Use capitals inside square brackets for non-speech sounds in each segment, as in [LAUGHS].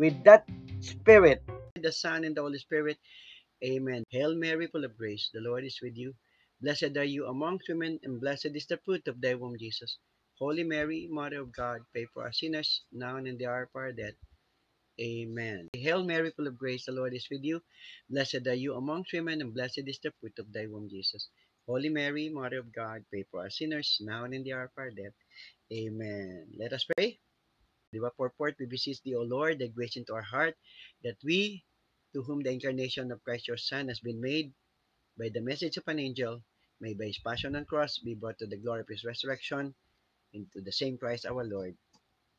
with that spirit. The Son and the Holy Spirit. Amen. Hail Mary, full of grace, the Lord is with you. Blessed are you amongst women, and blessed is the fruit of thy womb, Jesus. Holy Mary, Mother of God, pray for us sinners, now and in the hour of our death. Amen. Hail Mary, full of grace, the Lord is with you. Blessed are you amongst women, and blessed is the fruit of thy womb, Jesus. Holy Mary, Mother of God, pray for us sinners, now and in the hour of our death. Amen. Let us pray. Di ba, purport, we beseech thee, O Lord, that grace into our heart, that we, to whom the incarnation of Christ your Son has been made by the message of an angel, may by his passion and cross be brought to the glory of his resurrection, into the same Christ our Lord.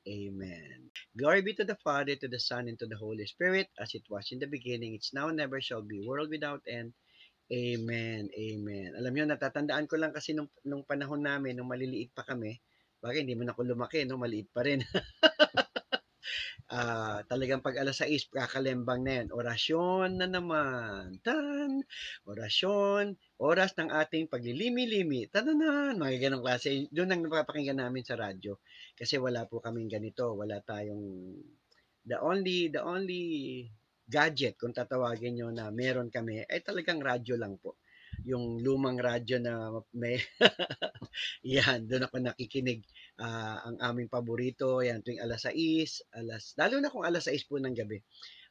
Amen. Glory be to the Father, to the Son, and to the Holy Spirit, as it was in the beginning, it's now, and never shall be, world without end. Amen. Amen. Alam niyo, natatandaan ko lang kasi nung, nung panahon namin, nung maliliit pa kami, bagay, hindi man ako lumaki, no? maliit pa rin. [LAUGHS] Ah, talagang pag alas 6, kakalembang na yan. Orasyon na naman. Tan! Orasyon. Oras ng ating paglilimi-limi. Tananan! Mga ganong klase. Doon ang napapakinggan namin sa radyo. Kasi wala po kaming ganito. Wala tayong... The only, the only gadget, kung tatawagin nyo na meron kami, ay talagang radyo lang po yung lumang radyo na may [LAUGHS] [LAUGHS] yan doon ako nakikinig uh, ang aming paborito, yan tuwing alas 6, alas, lalo na kung alas 6 po ng gabi,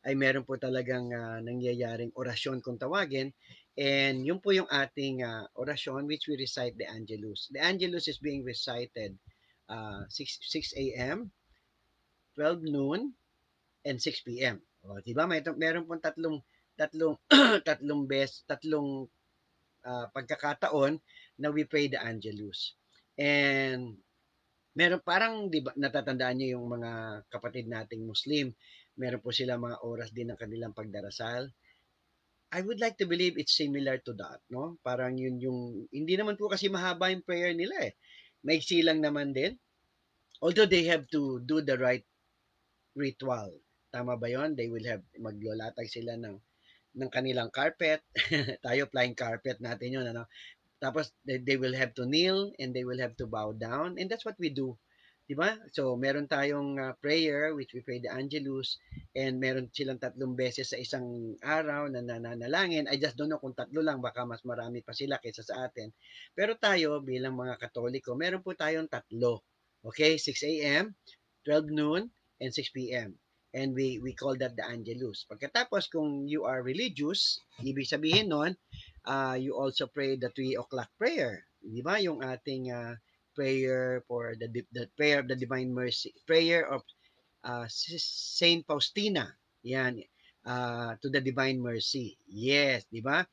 ay meron po talagang uh, nangyayaring orasyon kung tawagin. And yun po yung ating uh, orasyon which we recite the Angelus. The Angelus is being recited uh, 6, 6 a.m., 12 noon, and 6 p.m. O, diba? May, meron pong tatlong tatlong [CLEARS THROAT] tatlong best, tatlong uh, pagkakataon na we pray the Angelus. And meron parang 'di ba natatandaan niyo yung mga kapatid nating Muslim, meron po sila mga oras din ng kanilang pagdarasal. I would like to believe it's similar to that, no? Parang yun yung hindi naman po kasi mahaba yung prayer nila eh. Maiksi lang naman din. Although they have to do the right ritual. Tama ba 'yon? They will have maglolatag sila ng ng kanilang carpet. [LAUGHS] Tayo flying carpet natin 'yon, ano? Tapos they, will have to kneel and they will have to bow down and that's what we do. 'Di ba? So meron tayong uh, prayer which we pray the Angelus and meron silang tatlong beses sa isang araw na nananalangin. I just don't know kung tatlo lang baka mas marami pa sila kaysa sa atin. Pero tayo bilang mga Katoliko, meron po tayong tatlo. Okay? 6 a.m., 12 noon, and 6 p.m. And we we call that the Angelus. Pagkatapos kung you are religious, ibig sabihin noon, uh, you also pray the 3 o'clock prayer. Di ba? Yung ating uh, prayer for the, the prayer of the divine mercy, prayer of uh, Saint Faustina. Yan, uh, to the divine mercy. Yes, di ba?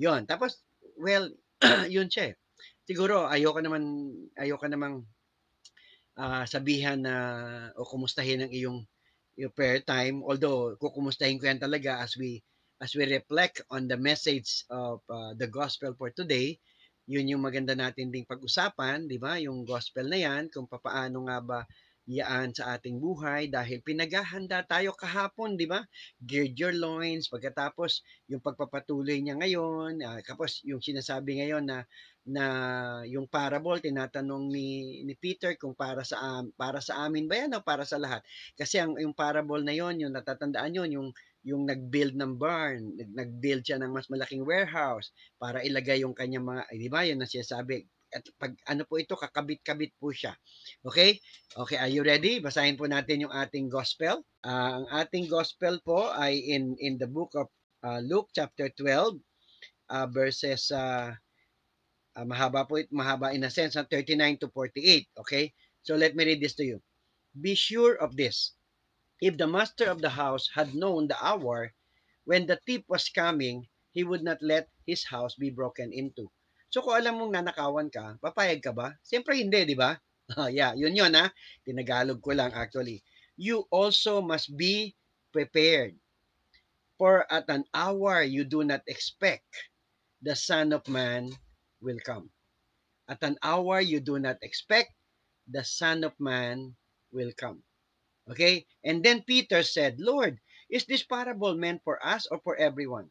Yon. Tapos, well, [CLEARS THROAT] yun siya. Eh. Siguro, ayoko naman, ayoko namang uh, sabihan na o kumustahin ang iyong yung prayer time. Although, kukumustahin ko yan talaga as we as we reflect on the message of uh, the gospel for today, yun yung maganda natin ding pag-usapan, di ba? Yung gospel na yan, kung paano nga ba yaan sa ating buhay dahil pinaghahanda tayo kahapon, di ba? Gird your loins, pagkatapos yung pagpapatuloy niya ngayon, uh, tapos yung sinasabi ngayon na na yung parable tinatanong ni ni Peter kung para sa um, para sa amin ba yan o para sa lahat. Kasi ang yung parable na yon, yung natatandaan yon, yung yung nag-build ng barn, nag-build siya ng mas malaking warehouse para ilagay yung kanyang mga, di ba, yun na siya sabi, at pag ano po ito, kakabit-kabit po siya. Okay? Okay, are you ready? Basahin po natin yung ating gospel. Uh, ang ating gospel po ay in in the book of uh, Luke chapter 12 uh, verses uh, uh, mahaba po ito, mahaba in a sense, 39 to 48. Okay? So let me read this to you. Be sure of this If the master of the house had known the hour when the thief was coming, he would not let his house be broken into. So kung alam mong nanakawan ka, papayag ka ba? Siyempre hindi, di ba? [LAUGHS] yeah, yun yun ha. Tinagalog ko lang actually. you also must be prepared. For at an hour you do not expect, the Son of Man will come. At an hour you do not expect, the Son of Man will come. Okay? And then Peter said, Lord, is this parable meant for us or for everyone?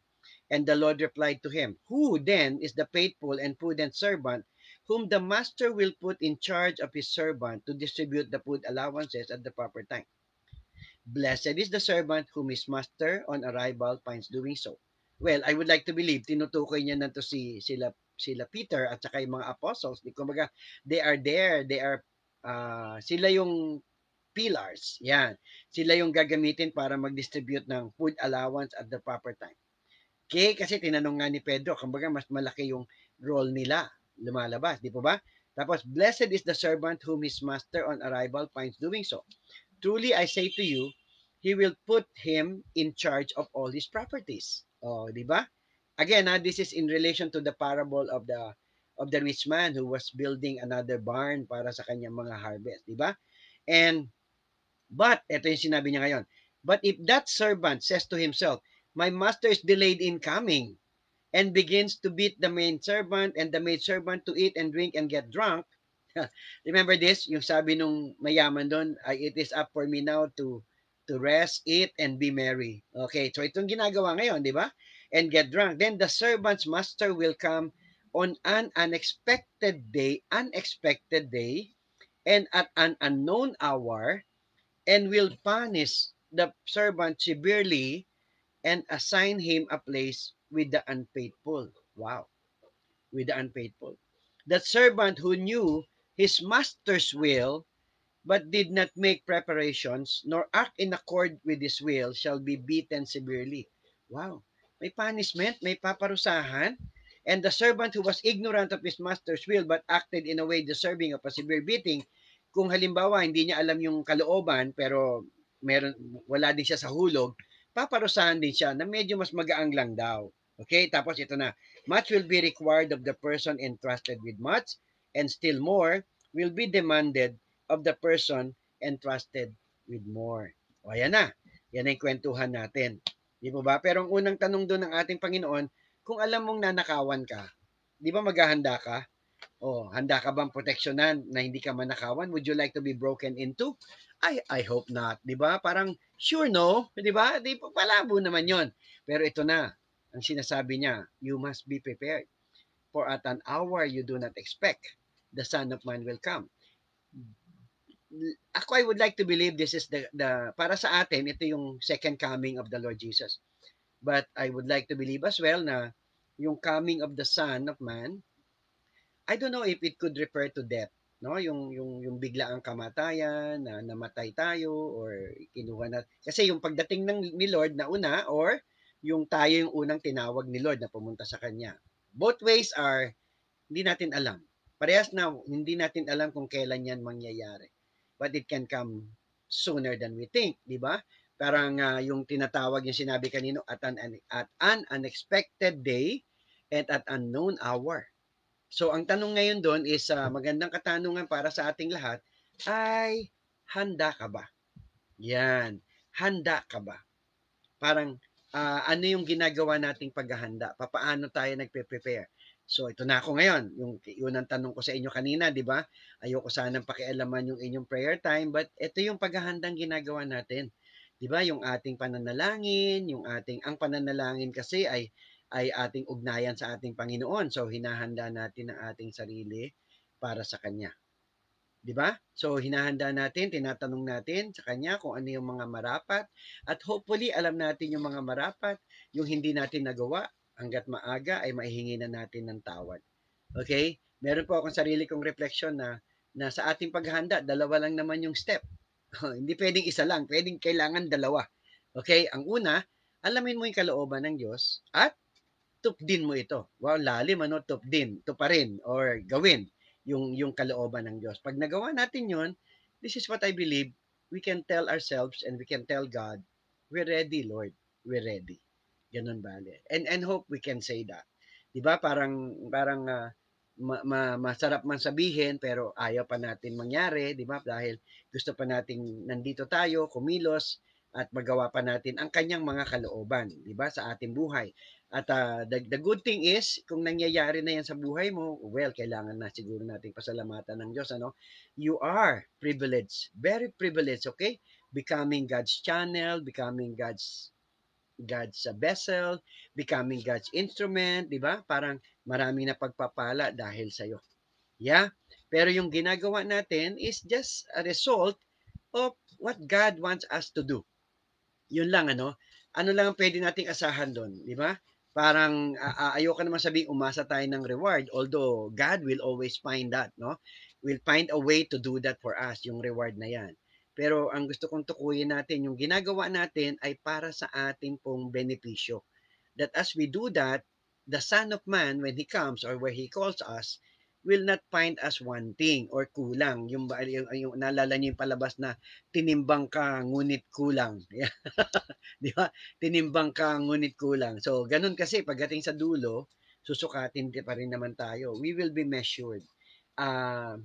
And the Lord replied to him, Who then is the faithful and prudent servant whom the master will put in charge of his servant to distribute the food allowances at the proper time? Blessed is the servant whom his master on arrival finds doing so. Well, I would like to believe, tinutukoy niya na to si, sila, sila Peter at saka yung mga apostles. Di kumbaga, they are there, they are, uh, sila yung pillars. Yan. Sila yung gagamitin para mag-distribute ng food allowance at the proper time. Okay, kasi tinanong nga ni Pedro, kumbaga mas malaki yung role nila lumalabas, di po ba? Tapos, blessed is the servant whom his master on arrival finds doing so. Truly, I say to you, he will put him in charge of all his properties. Oh, di ba? Again, ha, this is in relation to the parable of the of the rich man who was building another barn para sa kanyang mga harvest, di ba? And but ito yung sinabi niya ngayon. But if that servant says to himself, my master is delayed in coming, and begins to beat the main servant and the maid servant to eat and drink and get drunk, [LAUGHS] Remember this? Yung sabi nung mayaman doon, it is up for me now to to rest, eat, and be merry. Okay, so itong ginagawa ngayon, di ba? And get drunk. Then the servant's master will come on an unexpected day, unexpected day, and at an unknown hour, and will punish the servant severely and assign him a place with the unfaithful. Wow. With the unfaithful. The servant who knew his master's will, but did not make preparations, nor act in accord with his will, shall be beaten severely. Wow. May punishment, may paparusahan. And the servant who was ignorant of his master's will but acted in a way deserving of a severe beating, kung halimbawa hindi niya alam yung kalooban pero meron wala din siya sa hulog, paparusahan din siya na medyo mas magaang lang daw. Okay, tapos ito na. Much will be required of the person entrusted with much, and still more will be demanded of the person entrusted with more. O ayan na. Yan ang kwentuhan natin. Di ba? Pero ang unang tanong doon ng ating Panginoon, kung alam mong nanakawan ka, di ba maghahanda ka? O, handa ka bang proteksyonan na hindi ka manakawan? Would you like to be broken into? I, I hope not. Di ba? Parang, sure no. Di ba? Di pa palabo naman yon. Pero ito na, ang sinasabi niya, you must be prepared. For at an hour you do not expect the Son of Man will come. Ako, I would like to believe this is the, the para sa atin, ito yung second coming of the Lord Jesus. But I would like to believe as well na yung coming of the Son of Man, I don't know if it could refer to death, no? Yung yung yung biglaang kamatayan, na namatay tayo or kinuha na kasi yung pagdating ng ni Lord na una or yung tayo yung unang tinawag ni Lord na pumunta sa kanya. Both ways are hindi natin alam. Parehas na hindi natin alam kung kailan yan mangyayari. But it can come sooner than we think, di ba? Parang uh, yung tinatawag yung sinabi kanino at an, at an unexpected day and at unknown hour. So ang tanong ngayon doon is uh, magandang katanungan para sa ating lahat ay handa ka ba? Yan, handa ka ba? Parang uh, ano yung ginagawa nating paghahanda? Papaano tayo nagpe-prepare? So ito na ako ngayon, yung yun ang tanong ko sa inyo kanina, 'di ba? Ayoko sanang pakialaman yung inyong prayer time, but ito yung paghahandang ginagawa natin. 'Di ba? Yung ating pananalangin, yung ating ang pananalangin kasi ay ay ating ugnayan sa ating Panginoon. So hinahanda natin ang ating sarili para sa kanya. 'Di ba? So hinahanda natin, tinatanong natin sa kanya kung ano yung mga marapat at hopefully alam natin yung mga marapat, yung hindi natin nagawa, hanggat maaga ay maihingi na natin ng tawad. Okay? Meron po akong sarili kong reflection na, na sa ating paghahanda, dalawa lang naman yung step. [LAUGHS] Hindi pwedeng isa lang, pwedeng kailangan dalawa. Okay? Ang una, alamin mo yung kalooban ng Diyos at tupdin mo ito. Wow, lalim ano, tupdin, tuparin or gawin yung yung kalooban ng Diyos. Pag nagawa natin 'yon, this is what I believe, we can tell ourselves and we can tell God, we're ready, Lord. We're ready. Ganun bale. And and hope we can say that. 'Di ba? Parang parang uh, ma, ma, masarap man sabihin pero ayaw pa natin mangyari, 'di ba? Dahil gusto pa nating nandito tayo, kumilos at magawa pa natin ang kanyang mga kalooban, 'di ba? Sa ating buhay. At uh, the, the good thing is, kung nangyayari na yan sa buhay mo, well, kailangan na siguro nating pasalamatan ng Diyos, ano? You are privileged, very privileged, okay? Becoming God's channel, becoming God's God's uh, vessel, becoming God's instrument, di ba? Parang maraming na pagpapala dahil sa iyo. Yeah? Pero yung ginagawa natin is just a result of what God wants us to do. Yun lang ano. Ano lang ang pwede nating asahan doon, di ba? Parang uh, ayoko naman sabihin umasa tayo ng reward although God will always find that, no? Will find a way to do that for us, yung reward na yan. Pero ang gusto kong tukuyin natin, yung ginagawa natin ay para sa ating pong benepisyo. That as we do that, the Son of Man, when He comes or where He calls us, will not find us wanting or kulang. Yung, yung, yung naalala niyo yung palabas na tinimbang ka ngunit kulang. [LAUGHS] Di ba? Tinimbang ka ngunit kulang. So, ganun kasi pagdating sa dulo, susukatin pa rin naman tayo. We will be measured. Uh,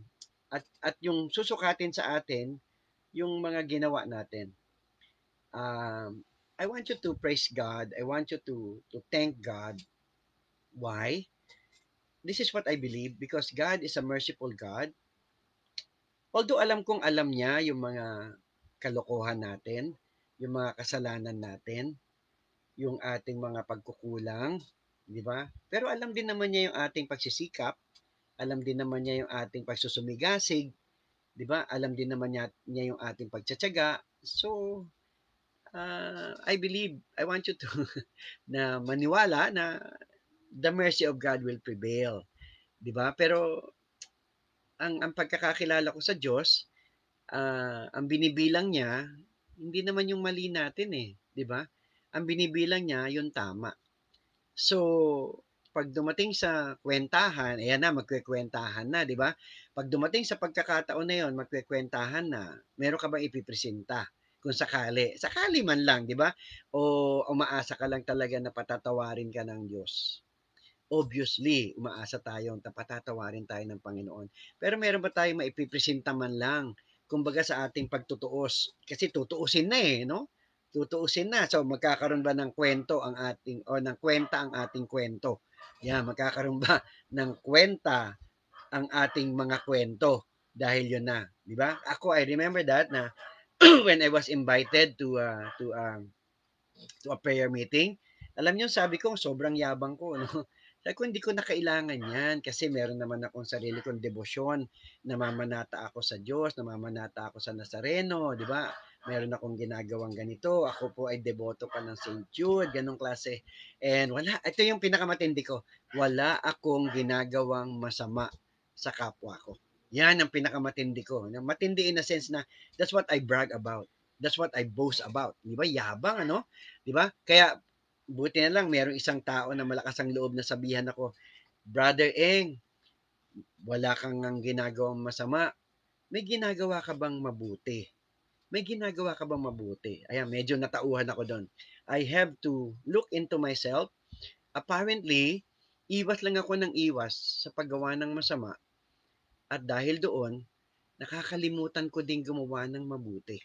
at, at yung susukatin sa atin, yung mga ginawa natin. Um, I want you to praise God. I want you to to thank God. Why? This is what I believe because God is a merciful God. Although alam kong alam niya yung mga kalokohan natin, yung mga kasalanan natin, yung ating mga pagkukulang, di ba? Pero alam din naman niya yung ating pagsisikap, alam din naman niya yung ating pagsusumigasig, 'di ba? Alam din naman niya, niya yung ating pagtsatsaga. So uh, I believe, I want you to [LAUGHS] na maniwala na the mercy of God will prevail. 'Di ba? Pero ang ang pagkakakilala ko sa Diyos, uh, ang binibilang niya hindi naman yung mali natin eh, 'di ba? Ang binibilang niya yung tama. So, pag dumating sa kwentahan, ayan na, magkwekwentahan na, di ba? Pag dumating sa pagkakataon na yon, magkwekwentahan na, meron ka bang ipipresenta? Kung sakali. Sakali man lang, di ba? O umaasa ka lang talaga na patatawarin ka ng Diyos. Obviously, umaasa tayo patatawarin tayo ng Panginoon. Pero meron ba tayong maipipresenta man lang? Kumbaga sa ating pagtutuos. Kasi tutuusin na eh, no? Tutuusin na. So, magkakaroon ba ng kwento ang ating, o ng kwenta ang ating kwento? Yeah, magkakaroon ba [LAUGHS] ng kwenta ang ating mga kwento dahil yun na, di ba? Ako I remember that na [CLEARS THROAT] when I was invited to uh, to um to a prayer meeting, alam niyo sabi ko sobrang yabang ko [LAUGHS] no. Ko hindi ko na kailangan yan kasi meron naman akong sarili kong debosyon. Namamanata ako sa Diyos, namamanata ako sa Nazareno, di ba? meron akong ginagawang ganito, ako po ay deboto pa ng St. Jude, ganong klase. And wala, ito yung pinakamatindi ko, wala akong ginagawang masama sa kapwa ko. Yan ang pinakamatindi ko. Matindi in a sense na that's what I brag about. That's what I boast about. Di ba? Yabang, ano? Di ba? Kaya, buti na lang, merong isang tao na malakas ang loob na sabihan ako, Brother Eng, wala kang ginagawang masama. May ginagawa ka bang mabuti? may ginagawa ka bang mabuti? Ayan, medyo natauhan ako doon. I have to look into myself. Apparently, iwas lang ako ng iwas sa paggawa ng masama. At dahil doon, nakakalimutan ko din gumawa ng mabuti.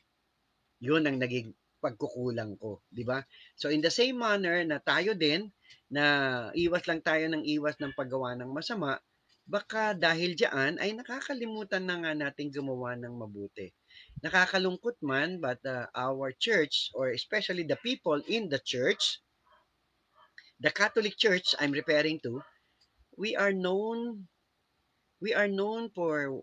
Yun ang naging pagkukulang ko, di ba? So in the same manner na tayo din na iwas lang tayo ng iwas ng paggawa ng masama, baka dahil diyan ay nakakalimutan na nga natin gumawa ng mabuti. Nakakalungkot man, but uh, our church, or especially the people in the church, the Catholic Church I'm referring to, we are known, we are known for,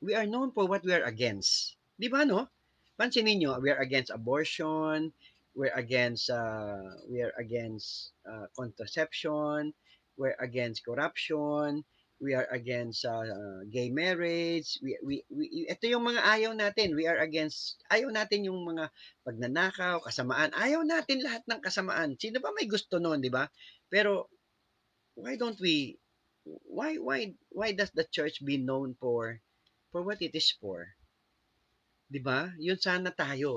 we are known for what we are against. Di ba, no? Pansinin nyo, we are against abortion, we're against, uh, we are against uh, contraception, we're against corruption, we are against uh, gay marriage. We, we, we, ito yung mga ayaw natin. We are against, ayaw natin yung mga pagnanakaw, kasamaan. Ayaw natin lahat ng kasamaan. Sino ba may gusto noon, di ba? Pero, why don't we, why, why, why does the church be known for, for what it is for? Di ba? Yun sana tayo.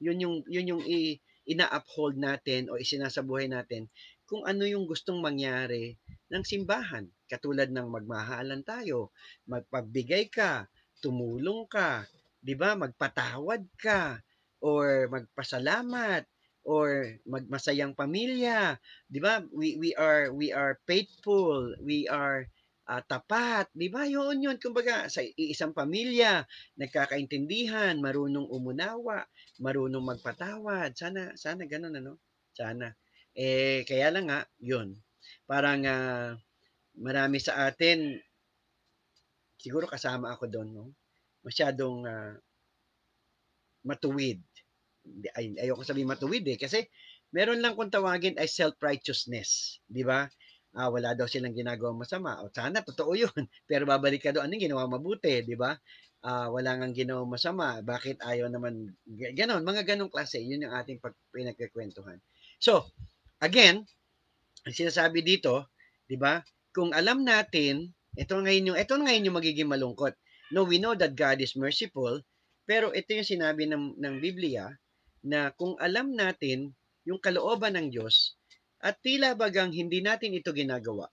Yun yung, yun yung i, ina-uphold natin o isinasabuhay natin kung ano yung gustong mangyari ng simbahan Katulad ng magmahalan tayo, magpabigay ka, tumulong ka, 'di ba? Magpatawad ka or magpasalamat or magmasayang pamilya, 'di ba? We we are we are faithful, we are uh, tapat, 'di ba? Yun yun kumbaga sa isang pamilya, nagkakaintindihan, marunong umunawa, marunong magpatawad. Sana sana ganoon ano? Sana. Eh kaya lang nga, yun. Parang uh, marami sa atin siguro kasama ako doon, no? Masyadong uh, matuwid. Ay, ayoko sabihin matuwid eh kasi meron lang kung tawagin ay self-righteousness, di ba? Ah, wala daw silang ginagawa masama. O sana totoo 'yun. [LAUGHS] Pero babalik ka doon, anong ginawa mabuti, di ba? Ah, wala nang ginawa masama. Bakit ayaw naman ganon, mga ganong klase. 'Yun yung ating pag pinagkukwentuhan. So, again, ang sinasabi dito, di ba? Kung alam natin, ito ngayon yung ito ngayon yung magiging malungkot. No, we know that God is merciful, pero ito yung sinabi ng ng Biblia na kung alam natin yung kalooban ng Diyos at tila bagang hindi natin ito ginagawa,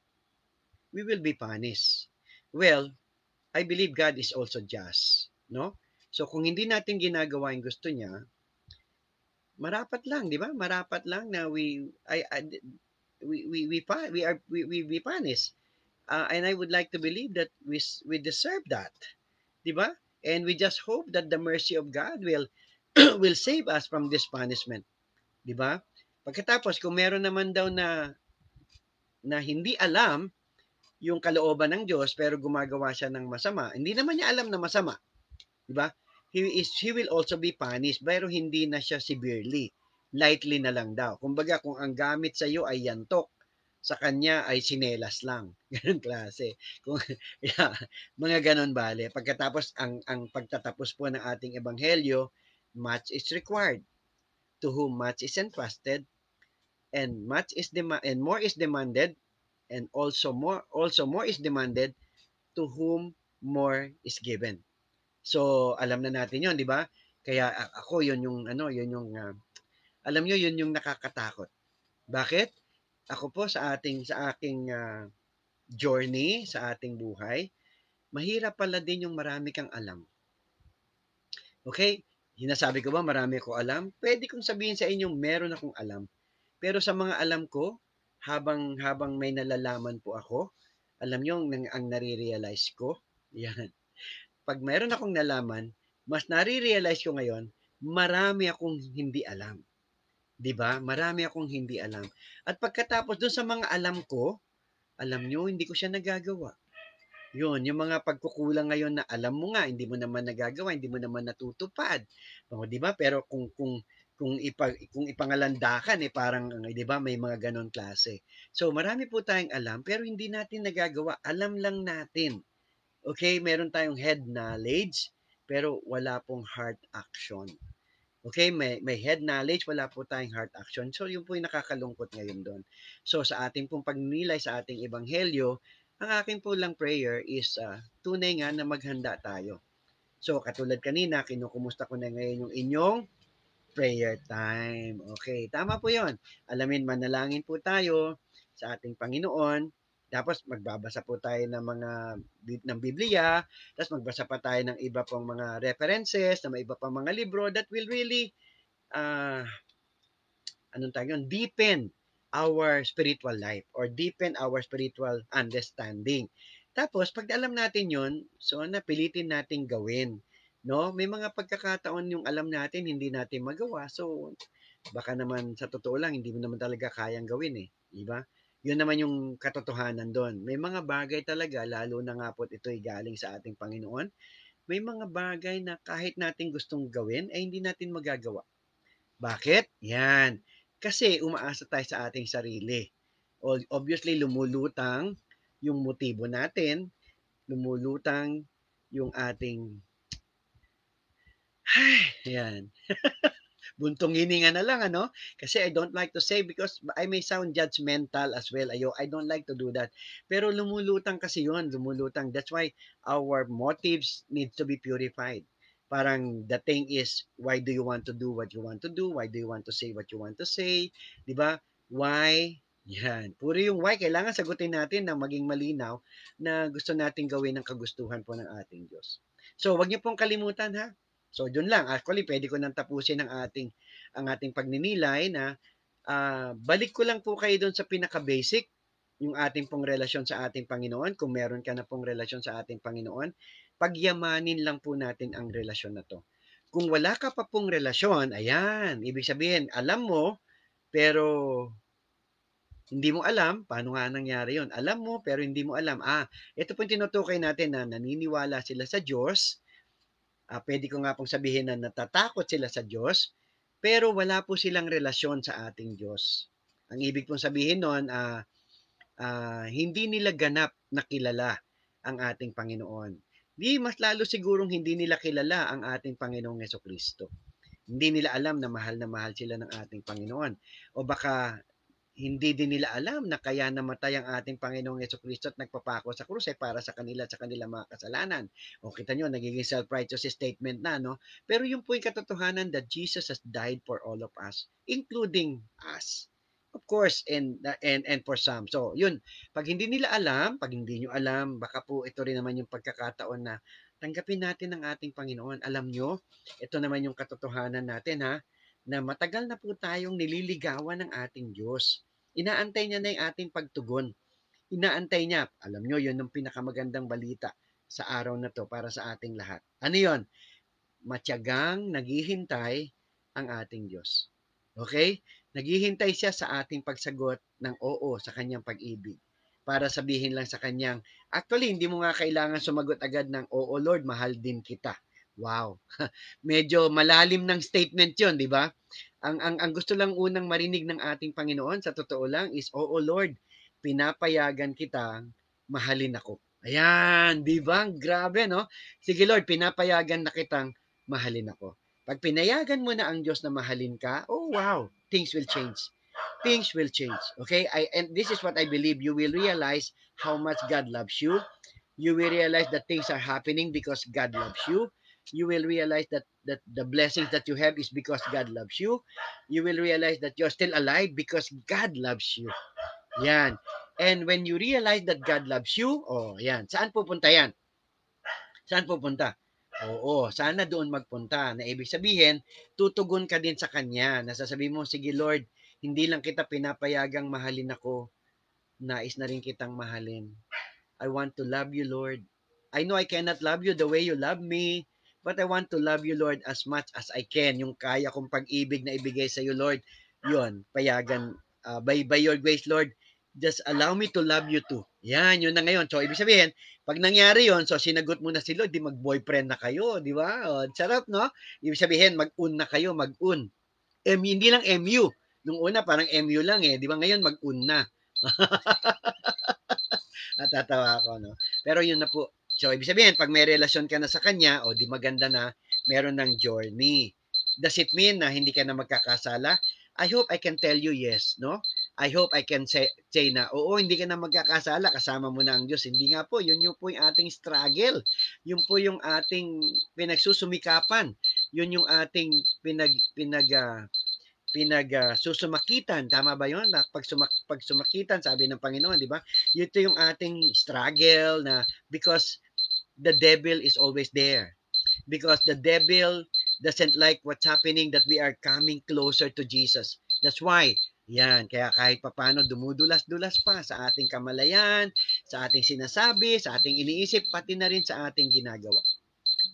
we will be punished. Well, I believe God is also just, no? So kung hindi natin ginagawa yung gusto niya, marapat lang, di ba? Marapat lang na we I, I we we we we are we we, we punish. Uh, and I would like to believe that we we deserve that. Di ba? And we just hope that the mercy of God will [CLEARS THROAT] will save us from this punishment. Di ba? Pagkatapos kung meron naman daw na na hindi alam yung kalooban ng Diyos pero gumagawa siya ng masama, hindi naman niya alam na masama. Di ba? he is he will also be punished pero hindi na siya severely lightly na lang daw kumbaga kung ang gamit sa iyo ay yantok sa kanya ay sinelas lang [LAUGHS] ganun klase kung [LAUGHS] yeah, mga ganun bale pagkatapos ang ang pagtatapos po ng ating ebanghelyo much is required to whom much is entrusted and much is demand and more is demanded and also more also more is demanded to whom more is given So, alam na natin 'yon, 'di ba? Kaya ako 'yon yung ano, 'yon yung uh, alam niyo 'yon yung nakakatakot. Bakit? Ako po sa ating sa aking uh, journey sa ating buhay, mahirap pala din yung marami kang alam. Okay? Hinasabi ko ba marami ko alam? Pwede kong sabihin sa inyo meron akong alam. Pero sa mga alam ko, habang habang may nalalaman po ako, alam niyo ang, ang nare-realize ko, [LAUGHS] yan pag mayroon akong nalaman, mas nare-realize ko ngayon, marami akong hindi alam. 'Di ba? Marami akong hindi alam. At pagkatapos doon sa mga alam ko, alam nyo, hindi ko siya nagagawa. Yun, yung mga pagkukulang ngayon na alam mo nga, hindi mo naman nagagawa, hindi mo naman natutupad. O, di ba? Pero kung, kung, kung, ipa, kung ipangalandakan, eh, parang, di ba, may mga ganon klase. So, marami po tayong alam, pero hindi natin nagagawa. Alam lang natin. Okay, meron tayong head knowledge, pero wala pong heart action. Okay, may, may head knowledge, wala po tayong heart action. So, yun po yung nakakalungkot ngayon doon. So, sa ating pong pagnilay sa ating ebanghelyo, ang aking po lang prayer is uh, tunay nga na maghanda tayo. So, katulad kanina, kinukumusta ko na ngayon yung inyong prayer time. Okay, tama po yon. Alamin, manalangin po tayo sa ating Panginoon tapos magbabasa po tayo ng mga ng Biblia, tapos magbasa pa tayo ng iba pang mga references, ng iba pang mga libro that will really uh, anong tawag yun? Deepen our spiritual life or deepen our spiritual understanding. Tapos, pag alam natin yun, so napilitin natin gawin. No? May mga pagkakataon yung alam natin, hindi natin magawa. So, baka naman sa totoo lang, hindi mo naman talaga kayang gawin eh. Diba? yun naman yung katotohanan doon. May mga bagay talaga, lalo na nga po ito'y galing sa ating Panginoon, may mga bagay na kahit natin gustong gawin, ay hindi natin magagawa. Bakit? Yan. Kasi umaasa tayo sa ating sarili. Obviously, lumulutang yung motibo natin, lumulutang yung ating Ay, yan. [LAUGHS] buntong hininga na lang, ano? Kasi I don't like to say because I may sound judgmental as well. Ayo, I don't like to do that. Pero lumulutang kasi yun, lumulutang. That's why our motives need to be purified. Parang the thing is, why do you want to do what you want to do? Why do you want to say what you want to say? Di ba? Why Yan. Puro yung why. Kailangan sagutin natin na maging malinaw na gusto nating gawin ng kagustuhan po ng ating Diyos. So, wag niyo pong kalimutan ha. So, dun lang. Actually, pwede ko nang tapusin ang ating, ang ating pagninilay na uh, balik ko lang po kayo doon sa pinaka-basic, yung ating pong relasyon sa ating Panginoon. Kung meron ka na pong relasyon sa ating Panginoon, pagyamanin lang po natin ang relasyon na to. Kung wala ka pa pong relasyon, ayan, ibig sabihin, alam mo, pero hindi mo alam, paano nga nangyari yon? Alam mo, pero hindi mo alam. Ah, ito po yung tinutukoy natin na naniniwala sila sa Diyos. Ah, pwede ko nga pong sabihin na natatakot sila sa Diyos, pero wala po silang relasyon sa ating Diyos. Ang ibig pong sabihin nun, ah, ah, hindi nila ganap na kilala ang ating Panginoon. Di mas lalo sigurong hindi nila kilala ang ating Panginoong Yeso Kristo. Hindi nila alam na mahal na mahal sila ng ating Panginoon. O baka hindi din nila alam na kaya namatay ang ating Panginoong Yeso Kristo at nagpapako sa krus ay para sa kanila at sa kanilang mga kasalanan. O kita nyo, nagiging self-righteous statement na, no? Pero yung po yung katotohanan that Jesus has died for all of us, including us. Of course, and, and, and for some. So, yun, pag hindi nila alam, pag hindi nyo alam, baka po ito rin naman yung pagkakataon na tanggapin natin ang ating Panginoon. Alam nyo, ito naman yung katotohanan natin, ha? Na matagal na po tayong nililigawan ng ating Diyos. Inaantay niya na yung ating pagtugon. Inaantay niya. Alam nyo, yun ang pinakamagandang balita sa araw na to para sa ating lahat. Ano yon? Matyagang naghihintay ang ating Diyos. Okay? Naghihintay siya sa ating pagsagot ng oo sa kanyang pag-ibig. Para sabihin lang sa kanyang, actually, hindi mo nga kailangan sumagot agad ng, oo Lord, mahal din kita. Wow. [LAUGHS] Medyo malalim ng statement 'yon, 'di ba? Ang, ang ang gusto lang unang marinig ng ating Panginoon sa totoo lang is, "Oo Lord, pinapayagan kita mahalin ako." Ayan, 'di ba? Grabe, no? Sige Lord, pinapayagan na kitang mahalin ako. Pag pinayagan mo na ang Diyos na mahalin ka, oh wow, things will change. Things will change. Okay? I and this is what I believe you will realize how much God loves you. You will realize that things are happening because God loves you you will realize that that the blessings that you have is because God loves you. You will realize that you're still alive because God loves you. Yan. And when you realize that God loves you, oh, yan. Saan pupunta yan? Saan pupunta? Oo, sana doon magpunta. Na ibig sabihin, tutugon ka din sa Kanya. Nasasabi mo, sige Lord, hindi lang kita pinapayagang mahalin ako, nais na rin kitang mahalin. I want to love you, Lord. I know I cannot love you the way you love me, But I want to love you, Lord, as much as I can. Yung kaya kong pag-ibig na ibigay sa iyo, Lord, yun, payagan. Uh, by, by your grace, Lord, just allow me to love you too. Yan, yun na ngayon. So, ibig sabihin, pag nangyari yon so sinagot mo na si Lord, di mag-boyfriend na kayo, di ba? O, sarap, no? Ibig sabihin, mag-un na kayo, mag-un. M, hindi lang MU. Nung una, parang MU lang eh. Di ba? Ngayon, mag-un na. [LAUGHS] Natatawa ako, no? Pero yun na po, So, ibig sabihin, pag may relasyon ka na sa kanya, o di maganda na, meron ng journey. Does it mean na hindi ka na magkakasala? I hope I can tell you yes, no? I hope I can say, say na, oo, hindi ka na magkakasala, kasama mo na ang Diyos. Hindi nga po, yun yung po yung ating struggle. Yun po yung ating pinagsusumikapan. Yun yung ating pinag, pinag, uh, pinagsusumakitan. Uh, Tama ba yun? Na pag, sumak, pag sumakitan, sabi ng Panginoon, di ba? Ito yung ating struggle na because the devil is always there. Because the devil doesn't like what's happening that we are coming closer to Jesus. That's why, yan, kaya kahit papano dumudulas-dulas pa sa ating kamalayan, sa ating sinasabi, sa ating iniisip, pati na rin sa ating ginagawa.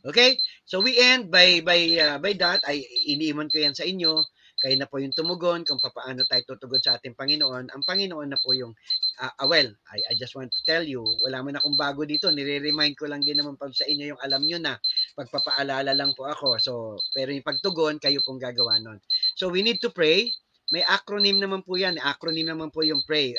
Okay? So we end by by uh, by that ay iniiman ko yan sa inyo kayo na po yung tumugon kung paano tayo tutugon sa ating Panginoon. Ang Panginoon na po yung, uh, uh, well, I, I just want to tell you, wala man akong bago dito. Nire-remind ko lang din naman pag sa inyo yung alam nyo na. Pagpapaalala lang po ako. So, pero yung pagtugon, kayo pong gagawa nun. So, we need to pray. May acronym naman po yan. Acronym naman po yung pray,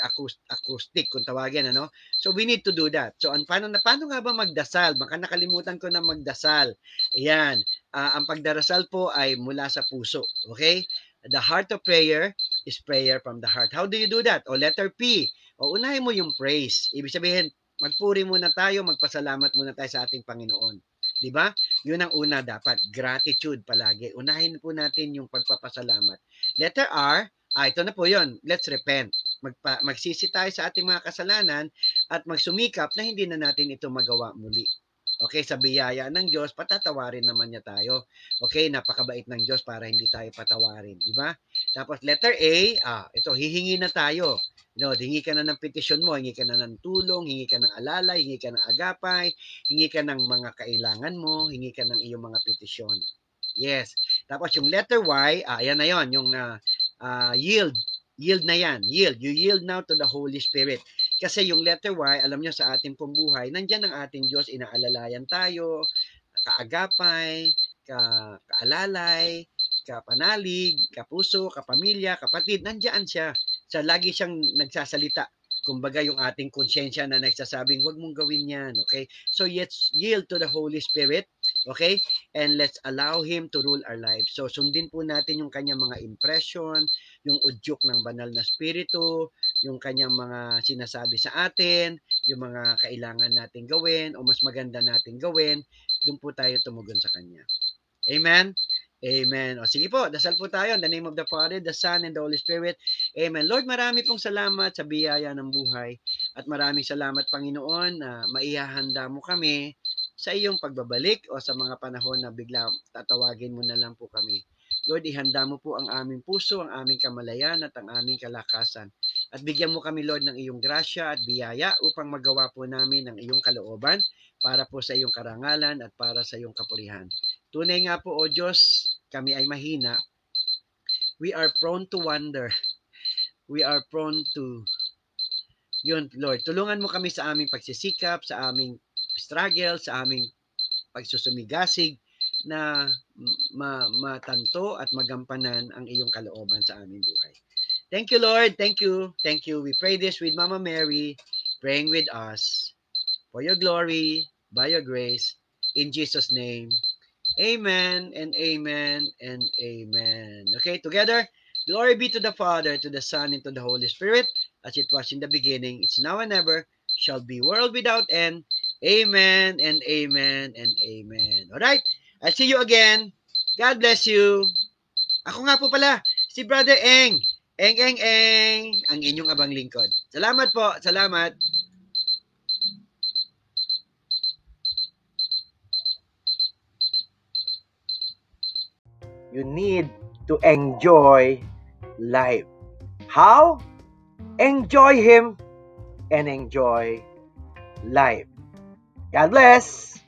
acoustic kung tawagin, ano? So we need to do that. So an, paano, na, paano nga ba magdasal? Baka nakalimutan ko na magdasal. Ayan. Uh, ang pagdarasal po ay mula sa puso. Okay? The heart of prayer is prayer from the heart. How do you do that? O letter P. O unahin mo yung praise. Ibig sabihin, magpuri muna tayo, magpasalamat muna tayo sa ating Panginoon. 'Di ba? 'Yun ang una dapat, gratitude palagi. Unahin po natin yung pagpapasalamat. Letter R, ah ito na po 'yon. Let's repent. magpa, magsisi tayo sa ating mga kasalanan at magsumikap na hindi na natin ito magawa muli. Okay, sa biyaya ng Diyos, patatawarin naman niya tayo. Okay, napakabait ng Diyos para hindi tayo patawarin, di ba? Tapos letter A, ah, ito hihingi na tayo. You hingi ka na ng petisyon mo, hingi ka na ng tulong, hingi ka ng alalay, hingi ka ng agapay, hingi ka ng mga kailangan mo, hingi ka ng iyong mga petisyon. Yes. Tapos yung letter Y, ah, ayan na yon, yung uh, uh, yield. Yield na yan. Yield. You yield now to the Holy Spirit. Kasi yung letter Y, alam nyo sa ating pong buhay, nandyan ang ating Diyos, inaalalayan tayo, kaagapay, ka, kaalalay, kapanalig, kapuso, kapamilya, kapatid, nandiyan siya. Sa lagi siyang nagsasalita. Kumbaga yung ating konsensya na nagsasabing, huwag mong gawin yan, okay? So, let's yield to the Holy Spirit, okay? And let's allow Him to rule our lives. So, sundin po natin yung kanyang mga impression, yung udyok ng banal na spirito, yung kanyang mga sinasabi sa atin, yung mga kailangan natin gawin o mas maganda natin gawin, doon po tayo tumugon sa kanya. Amen? Amen. O sige po, dasal po tayo in the name of the Father, the Son, and the Holy Spirit. Amen. Lord, marami pong salamat sa biyaya ng buhay at maraming salamat, Panginoon, na maihahanda mo kami sa iyong pagbabalik o sa mga panahon na bigla tatawagin mo na lang po kami. Lord, ihanda mo po ang aming puso, ang aming kamalayan at ang aming kalakasan. At bigyan mo kami, Lord, ng iyong grasya at biyaya upang magawa po namin ang iyong kalooban para po sa iyong karangalan at para sa iyong kapurihan. Tunay nga po, O Diyos, kami ay mahina. We are prone to wonder. We are prone to yun, Lord, tulungan mo kami sa aming pagsisikap, sa aming struggle, sa aming pagsusumigasig na ma matanto at magampanan ang iyong kalooban sa aming buhay. Thank you, Lord. Thank you. Thank you. We pray this with Mama Mary, praying with us for your glory, by your grace, in Jesus' name. Amen and amen and amen. Okay, together, glory be to the Father, to the Son, and to the Holy Spirit, as it was in the beginning, it's now and ever, shall be world without end. Amen and amen and amen. Alright, I'll see you again. God bless you. Ako nga po pala, si Brother Eng. Eng, eng, eng. Ang inyong abang lingkod. Salamat po. Salamat. you need to enjoy life. How? Enjoy Him and enjoy life. God bless.